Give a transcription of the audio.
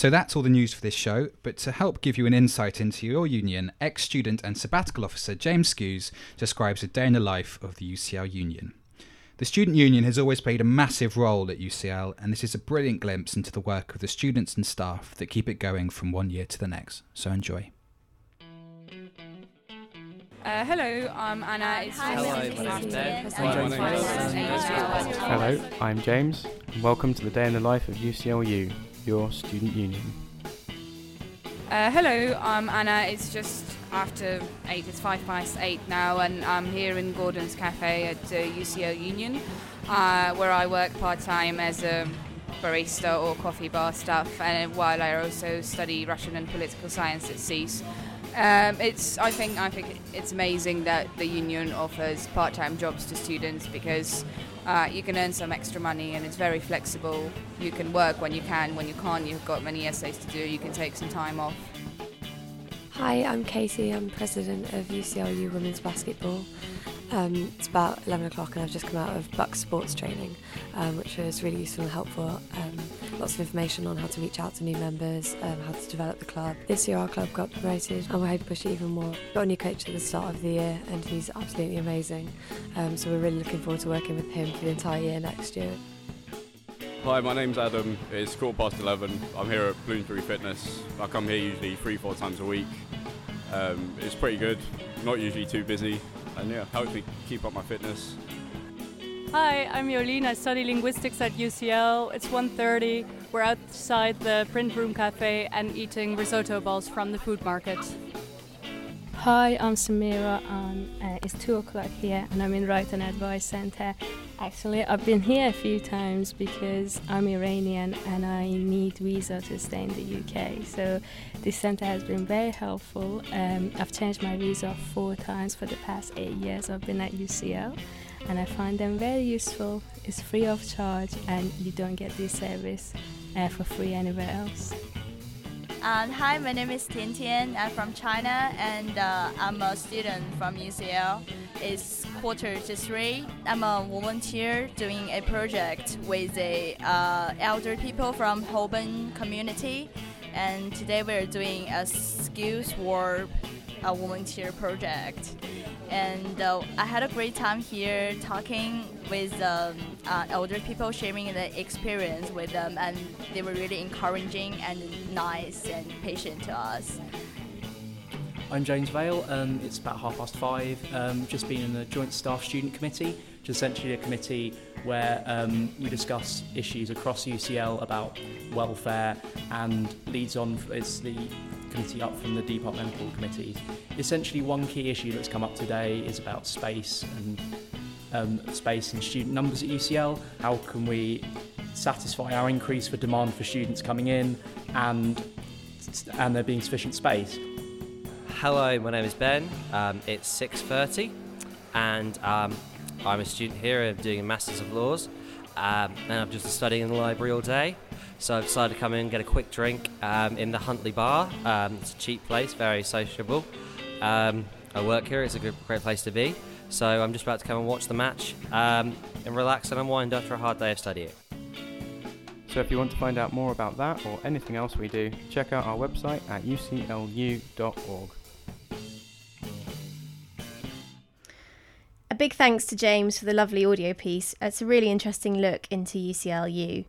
So that's all the news for this show, but to help give you an insight into your union, ex student and sabbatical officer James Skuse describes a day in the life of the UCL Union. The Student Union has always played a massive role at UCL, and this is a brilliant glimpse into the work of the students and staff that keep it going from one year to the next. So enjoy. Uh, hello, I'm Anna. It's Hi, just my name's after Ben. presenting Hi, my name's finance Ben. and Hello, I'm James, and welcome to the day in the life of UCLU, your student union. Uh, hello, I'm Anna. It's just after eight. It's five past eight now, and I'm here in Gordon's Cafe at uh, UCL Union, uh, where I work part time as a barista or coffee bar staff, and while I also study Russian and political science at SSEES. Um, it's I think I think it's amazing that the union offers part-time jobs to students because uh, you can earn some extra money and it's very flexible. You can work when you can, when you can't. You've got many essays to do. You can take some time off. Hi, I'm Katie. I'm president of UCLU Women's Basketball. Um, it's about 11 o'clock and I've just come out of BUCS sports training, um, which was really useful and helpful. Um, lots of information on how to reach out to new members, um, how to develop the club. This year our club got promoted and we're hoping to push it even more. Got a new coach at the start of the year and he's absolutely amazing. Um, so we're really looking forward to working with him for the entire year next year. Hi, my name's Adam. It's quarter past 11. I'm here at Bloomsbury Fitness. I come here usually three, four times a week. Um, it's pretty good, not usually too busy, and yeah, me keep up my fitness. Hi, I'm Jolien. I study linguistics at UCL. It's 1.30. We're outside the print room cafe and eating risotto balls from the food market. Hi, I'm Samira. Um, uh, it's two o'clock here, and I'm in Brighton Advice Centre. Actually, I've been here a few times because I'm Iranian and I need visa to stay in the UK. So this centre has been very helpful. Um, I've changed my visa four times for the past eight years. I've been at UCL, and I find them very useful. It's free of charge, and you don't get this service uh, for free anywhere else. Um, hi, my name is Tian Tian. I'm from China and uh, I'm a student from UCL. It's quarter to three. I'm a volunteer doing a project with the uh, elder people from Holborn community. And today we're doing a skills warp a volunteer project. And uh, I had a great time here talking with um, uh, elder people, sharing the experience with them, and they were really encouraging and nice and patient to us. I'm James Vale. Um, it's about half past five. Um, just been in the Joint Staff Student Committee, which is essentially a committee where um, we discuss issues across UCL about welfare and leads on. It's the committee up from the departmental committees. Essentially, one key issue that's come up today is about space and um, space and student numbers at UCL. How can we satisfy our increase for demand for students coming in and and there being sufficient space? Hello, my name is Ben. Um, it's 6:30, and um, I'm a student here. I'm doing a Masters of Laws, um, and I'm just been studying in the library all day. So I've decided to come in and get a quick drink um, in the Huntley Bar. Um, it's a cheap place, very sociable. Um, I work here. It's a good, great place to be. So I'm just about to come and watch the match um, and relax and unwind after a hard day of studying. So if you want to find out more about that or anything else we do, check out our website at uclu.org. A big thanks to James for the lovely audio piece. It's a really interesting look into UCLU.